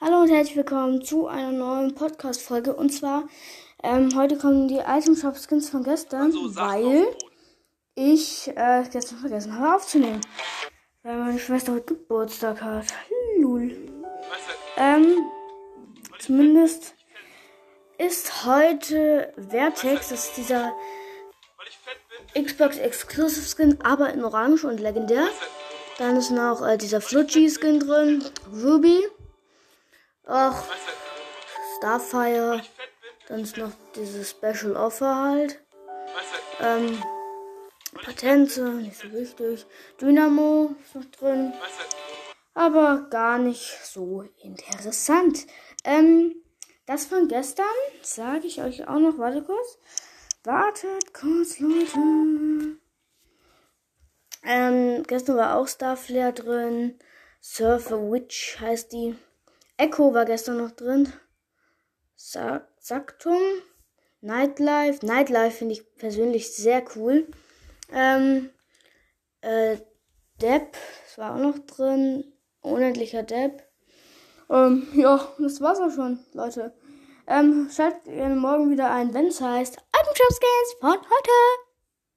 Hallo und herzlich willkommen zu einer neuen Podcast-Folge. Und zwar, ähm, heute kommen die Item Shop Skins von gestern, Also, sag weil ich äh, gestern vergessen habe aufzunehmen. Weil meine Schwester heute Geburtstag hat. Lul. Ähm, zumindest ist heute Vertex, das ist dieser. Xbox Exclusive Skin, aber in Orange und legendär. Dann ist noch äh, dieser Flutschi Skin drin, Ruby. Du, Starfire. Dann ist noch dieses Special Offer halt. Ähm, Patente, nicht so wichtig. Dynamo ist noch drin. Aber gar nicht so interessant. Ähm, das von gestern sage ich euch auch noch. Warte kurz. Wartet kurz, Leute. Ähm, gestern war auch Starflare drin. Surfer Witch heißt die. Echo war gestern noch drin. Sa Saktum. Nightlife. Nightlife finde ich persönlich sehr cool. Ähm, äh, Depp, das war auch noch drin. Unendlicher Depp. Ähm, ja, das war's auch schon, Leute. Ähm, schaltet gerne morgen wieder ein, wenn es heißt Skins von heute.